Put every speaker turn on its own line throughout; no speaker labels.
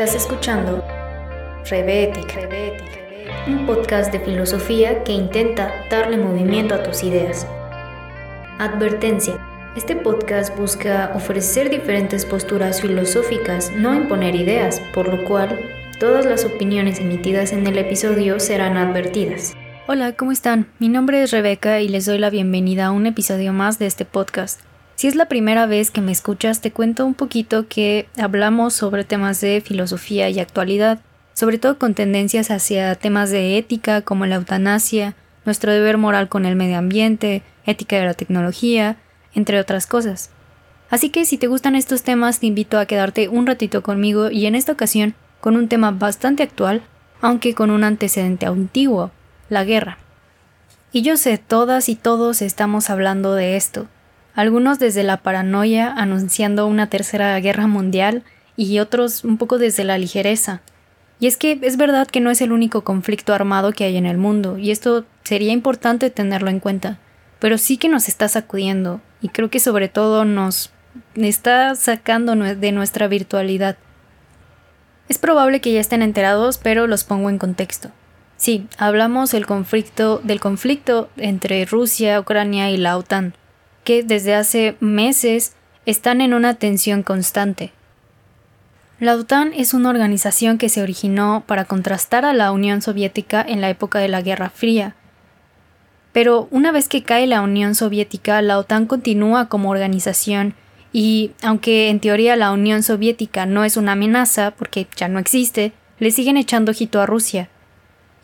Estás escuchando Rebetic, un podcast de filosofía que intenta darle movimiento a tus ideas. Advertencia. Este podcast busca ofrecer diferentes posturas filosóficas, no imponer ideas, por lo cual todas las opiniones emitidas en el episodio serán advertidas. Hola, ¿cómo están? Mi nombre es Rebeca y les doy la bienvenida a un episodio más de este podcast. Si es la primera vez que me escuchas, te cuento un poquito que hablamos sobre temas de filosofía y actualidad, sobre todo con tendencias hacia temas de ética como la eutanasia, nuestro deber moral con el medio ambiente, ética de la tecnología, entre otras cosas. Así que si te gustan estos temas, te invito a quedarte un ratito conmigo y en esta ocasión con un tema bastante actual, aunque con un antecedente antiguo, la guerra. Y yo sé, todas y todos estamos hablando de esto, algunos desde la paranoia anunciando una tercera guerra mundial y otros un poco desde la ligereza. Y es que es verdad que no es el único conflicto armado que hay en el mundo, y esto sería importante tenerlo en cuenta, pero sí que nos está sacudiendo, y creo que sobre todo nos está sacando de nuestra virtualidad. Es probable que ya estén enterados, pero los pongo en contexto. Sí, hablamos conflicto, del conflicto entre Rusia, Ucrania y la OTAN, que desde hace meses están en una tensión constante. La OTAN es una organización que se originó para contrastar a la Unión Soviética en la época de la Guerra Fría. Pero una vez que cae la Unión Soviética, la OTAN continúa como organización y, aunque en teoría la Unión Soviética no es una amenaza porque ya no existe, le siguen echando ojito a Rusia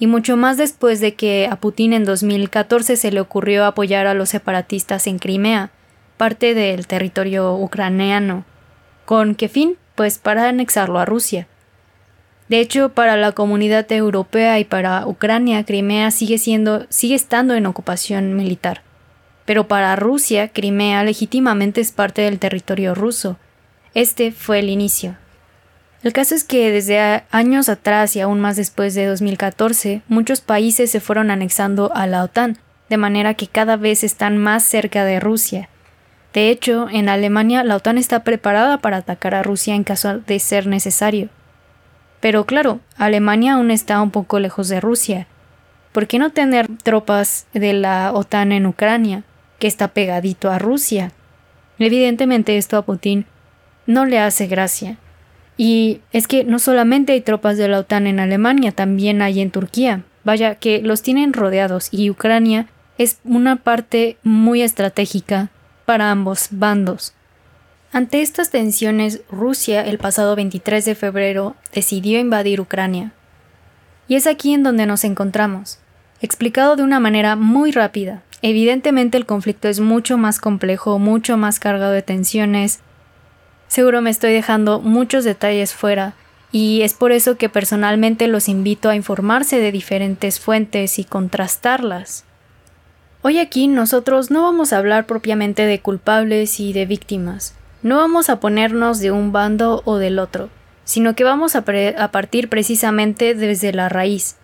y mucho más después de que a Putin en 2014 se le ocurrió apoyar a los separatistas en Crimea, parte del territorio ucraniano. ¿Con qué fin? Pues para anexarlo a Rusia. De hecho, para la comunidad europea y para Ucrania, Crimea sigue siendo sigue estando en ocupación militar. Pero para Rusia, Crimea legítimamente es parte del territorio ruso. Este fue el inicio. El caso es que desde años atrás y aún más después de 2014, muchos países se fueron anexando a la OTAN, de manera que cada vez están más cerca de Rusia. De hecho, en Alemania la OTAN está preparada para atacar a Rusia en caso de ser necesario. Pero claro, Alemania aún está un poco lejos de Rusia. ¿Por qué no tener tropas de la OTAN en Ucrania, que está pegadito a Rusia? Evidentemente esto a Putin no le hace gracia. Y es que no solamente hay tropas de la OTAN en Alemania, también hay en Turquía. Vaya que los tienen rodeados y Ucrania es una parte muy estratégica para ambos bandos. Ante estas tensiones, Rusia el pasado 23 de febrero decidió invadir Ucrania. Y es aquí en donde nos encontramos. Explicado de una manera muy rápida, evidentemente el conflicto es mucho más complejo, mucho más cargado de tensiones, Seguro me estoy dejando muchos detalles fuera, y es por eso que personalmente los invito a informarse de diferentes fuentes y contrastarlas. Hoy aquí nosotros no vamos a hablar propiamente de culpables y de víctimas, no vamos a ponernos de un bando o del otro, sino que vamos a, a partir precisamente desde la raíz.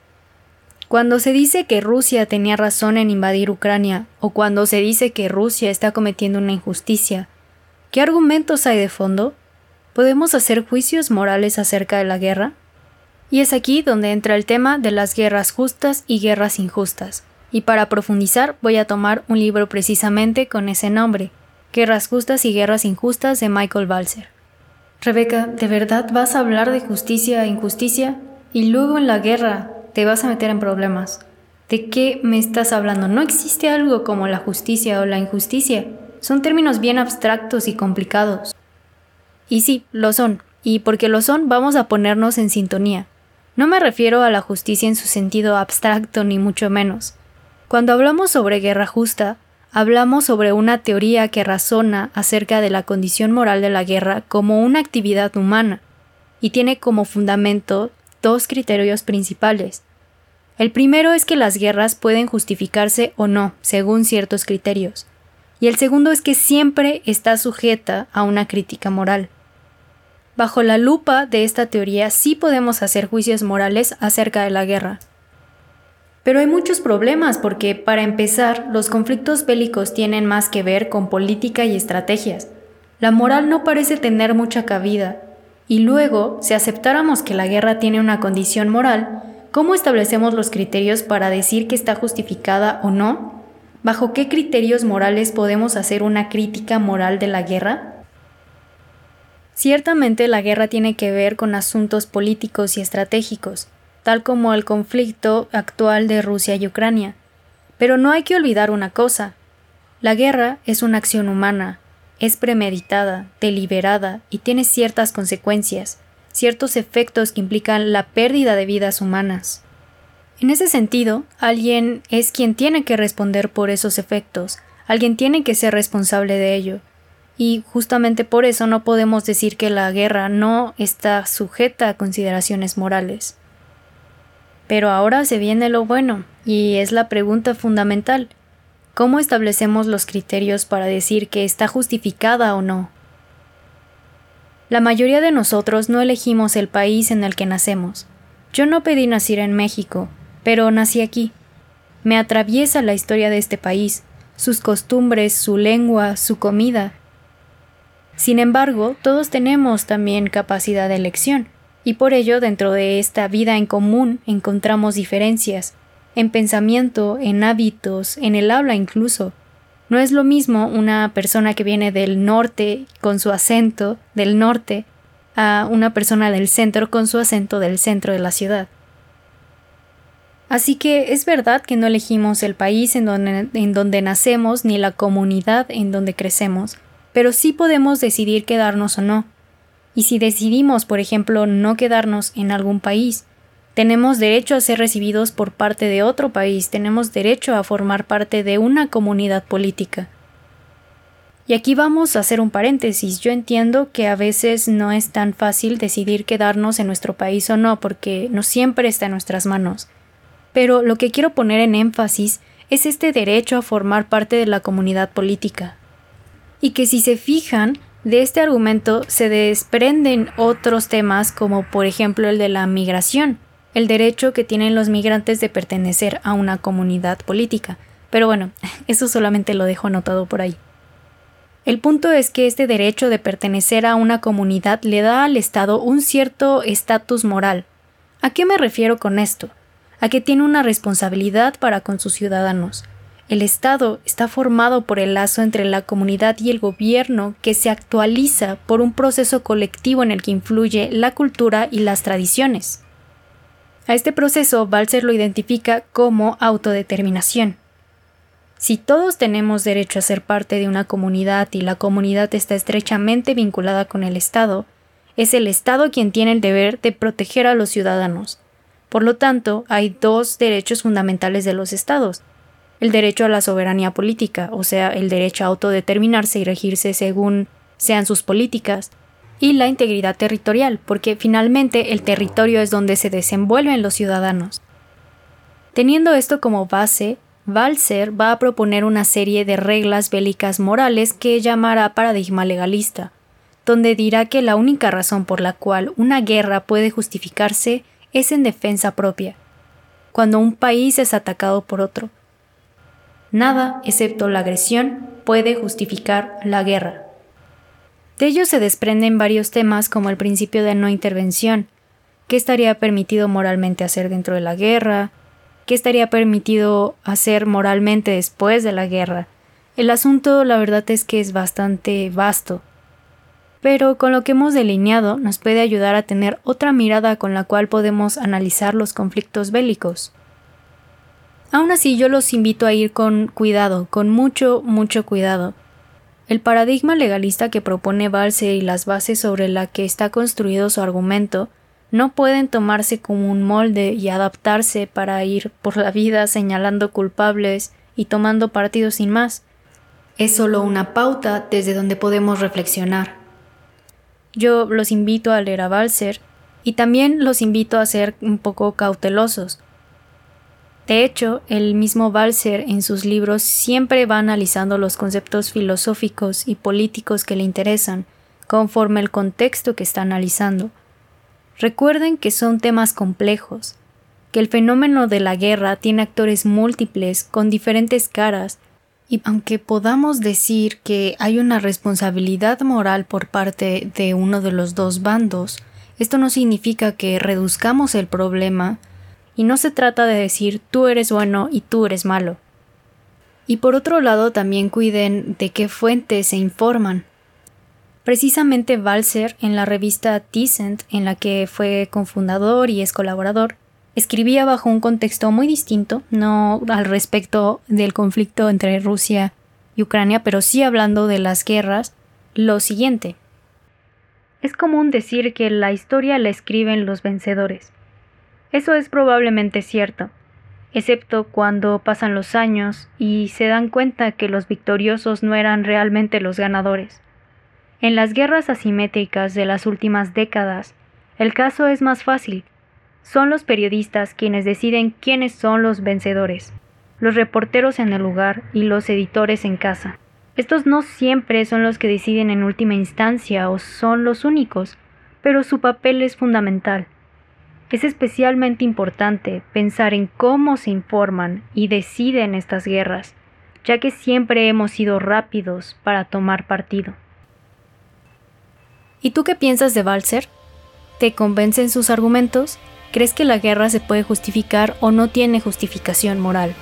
Cuando se dice que Rusia tenía razón en invadir Ucrania, o cuando se dice que Rusia está cometiendo una injusticia, ¿Qué argumentos hay de fondo? ¿Podemos hacer juicios morales acerca de la guerra? Y es aquí donde entra el tema de las guerras justas y guerras injustas. Y para profundizar voy a tomar un libro precisamente con ese nombre, Guerras justas y guerras injustas de Michael Balzer. Rebeca, ¿de verdad vas a hablar de justicia e injusticia? Y luego en la guerra te vas a meter en problemas. ¿De qué me estás hablando? No existe algo como la justicia o la injusticia. Son términos bien abstractos y complicados. Y sí, lo son, y porque lo son vamos a ponernos en sintonía. No me refiero a la justicia en su sentido abstracto ni mucho menos. Cuando hablamos sobre guerra justa, hablamos sobre una teoría que razona acerca de la condición moral de la guerra como una actividad humana, y tiene como fundamento dos criterios principales. El primero es que las guerras pueden justificarse o no, según ciertos criterios y el segundo es que siempre está sujeta a una crítica moral. Bajo la lupa de esta teoría sí podemos hacer juicios morales acerca de la guerra. Pero hay muchos problemas porque, para empezar, los conflictos bélicos tienen más que ver con política y estrategias. La moral no parece tener mucha cabida, y luego, si aceptáramos que la guerra tiene una condición moral, ¿cómo establecemos los criterios para decir que está justificada o no? ¿Bajo qué criterios morales podemos hacer una crítica moral de la guerra? Ciertamente la guerra tiene que ver con asuntos políticos y estratégicos, tal como el conflicto actual de Rusia y Ucrania. Pero no hay que olvidar una cosa. La guerra es una acción humana, es premeditada, deliberada y tiene ciertas consecuencias, ciertos efectos que implican la pérdida de vidas humanas. En ese sentido, alguien es quien tiene que responder por esos efectos, alguien tiene que ser responsable de ello, y justamente por eso no podemos decir que la guerra no está sujeta a consideraciones morales. Pero ahora se viene lo bueno, y es la pregunta fundamental. ¿Cómo establecemos los criterios para decir que está justificada o no? La mayoría de nosotros no elegimos el país en el que nacemos. Yo no pedí nacer en México, pero nací aquí. Me atraviesa la historia de este país, sus costumbres, su lengua, su comida. Sin embargo, todos tenemos también capacidad de elección, y por ello dentro de esta vida en común encontramos diferencias, en pensamiento, en hábitos, en el habla incluso. No es lo mismo una persona que viene del norte con su acento del norte a una persona del centro con su acento del centro de la ciudad. Así que es verdad que no elegimos el país en donde, en donde nacemos ni la comunidad en donde crecemos, pero sí podemos decidir quedarnos o no. Y si decidimos, por ejemplo, no quedarnos en algún país, tenemos derecho a ser recibidos por parte de otro país, tenemos derecho a formar parte de una comunidad política. Y aquí vamos a hacer un paréntesis. Yo entiendo que a veces no es tan fácil decidir quedarnos en nuestro país o no, porque no siempre está en nuestras manos. Pero lo que quiero poner en énfasis es este derecho a formar parte de la comunidad política. Y que si se fijan, de este argumento se desprenden otros temas como por ejemplo el de la migración, el derecho que tienen los migrantes de pertenecer a una comunidad política. Pero bueno, eso solamente lo dejo anotado por ahí. El punto es que este derecho de pertenecer a una comunidad le da al Estado un cierto estatus moral. ¿A qué me refiero con esto? A que tiene una responsabilidad para con sus ciudadanos. El Estado está formado por el lazo entre la comunidad y el gobierno que se actualiza por un proceso colectivo en el que influye la cultura y las tradiciones. A este proceso Balzer lo identifica como autodeterminación. Si todos tenemos derecho a ser parte de una comunidad y la comunidad está estrechamente vinculada con el Estado, es el Estado quien tiene el deber de proteger a los ciudadanos. Por lo tanto, hay dos derechos fundamentales de los Estados. El derecho a la soberanía política, o sea, el derecho a autodeterminarse y regirse según sean sus políticas, y la integridad territorial, porque finalmente el territorio es donde se desenvuelven los ciudadanos. Teniendo esto como base, Balser va a proponer una serie de reglas bélicas morales que llamará paradigma legalista, donde dirá que la única razón por la cual una guerra puede justificarse es en defensa propia, cuando un país es atacado por otro. Nada, excepto la agresión, puede justificar la guerra. De ello se desprenden varios temas como el principio de no intervención, qué estaría permitido moralmente hacer dentro de la guerra, qué estaría permitido hacer moralmente después de la guerra. El asunto la verdad es que es bastante vasto, pero con lo que hemos delineado nos puede ayudar a tener otra mirada con la cual podemos analizar los conflictos bélicos. Aún así yo los invito a ir con cuidado, con mucho, mucho cuidado, el paradigma legalista que propone Balser y las bases sobre la que está construido su argumento no pueden tomarse como un molde y adaptarse para ir por la vida señalando culpables y tomando partido sin más. Es solo una pauta desde donde podemos reflexionar. Yo los invito a leer a Balser y también los invito a ser un poco cautelosos, de hecho, el mismo Balser en sus libros siempre va analizando los conceptos filosóficos y políticos que le interesan, conforme el contexto que está analizando. Recuerden que son temas complejos, que el fenómeno de la guerra tiene actores múltiples con diferentes caras Y aunque podamos decir que hay una responsabilidad moral por parte de uno de los dos bandos, esto no significa que reduzcamos el problema y no se trata de decir tú eres bueno y tú eres malo. Y por otro lado también cuiden de qué fuentes se informan. Precisamente Balser, en la revista Decent, en la que fue cofundador y es colaborador, escribía bajo un contexto muy distinto, no al respecto del conflicto entre Rusia y Ucrania, pero sí hablando de las guerras, lo siguiente. Es común decir que la historia la escriben los vencedores. Eso es probablemente cierto, excepto cuando pasan los años y se dan cuenta que los victoriosos no eran realmente los ganadores. En las guerras asimétricas de las últimas décadas, el caso es más fácil, son los periodistas quienes deciden quiénes son los vencedores, los reporteros en el lugar y los editores en casa. Estos no siempre son los que deciden en última instancia o son los únicos, pero su papel es fundamental. Es especialmente importante pensar en cómo se informan y deciden estas guerras, ya que siempre hemos sido rápidos para tomar partido. ¿Y tú qué piensas de Balser? ¿Te convencen sus argumentos? ¿Crees que la guerra se puede justificar o no tiene justificación moral?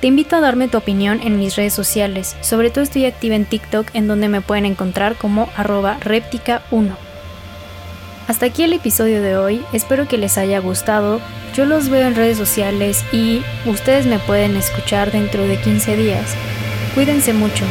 Te invito a darme tu opinión en mis redes sociales, sobre todo estoy activa en TikTok en donde me pueden encontrar como arroba reptica1. Hasta aquí el episodio de hoy, espero que les haya gustado, yo los veo en redes sociales y ustedes me pueden escuchar dentro de 15 días. Cuídense mucho.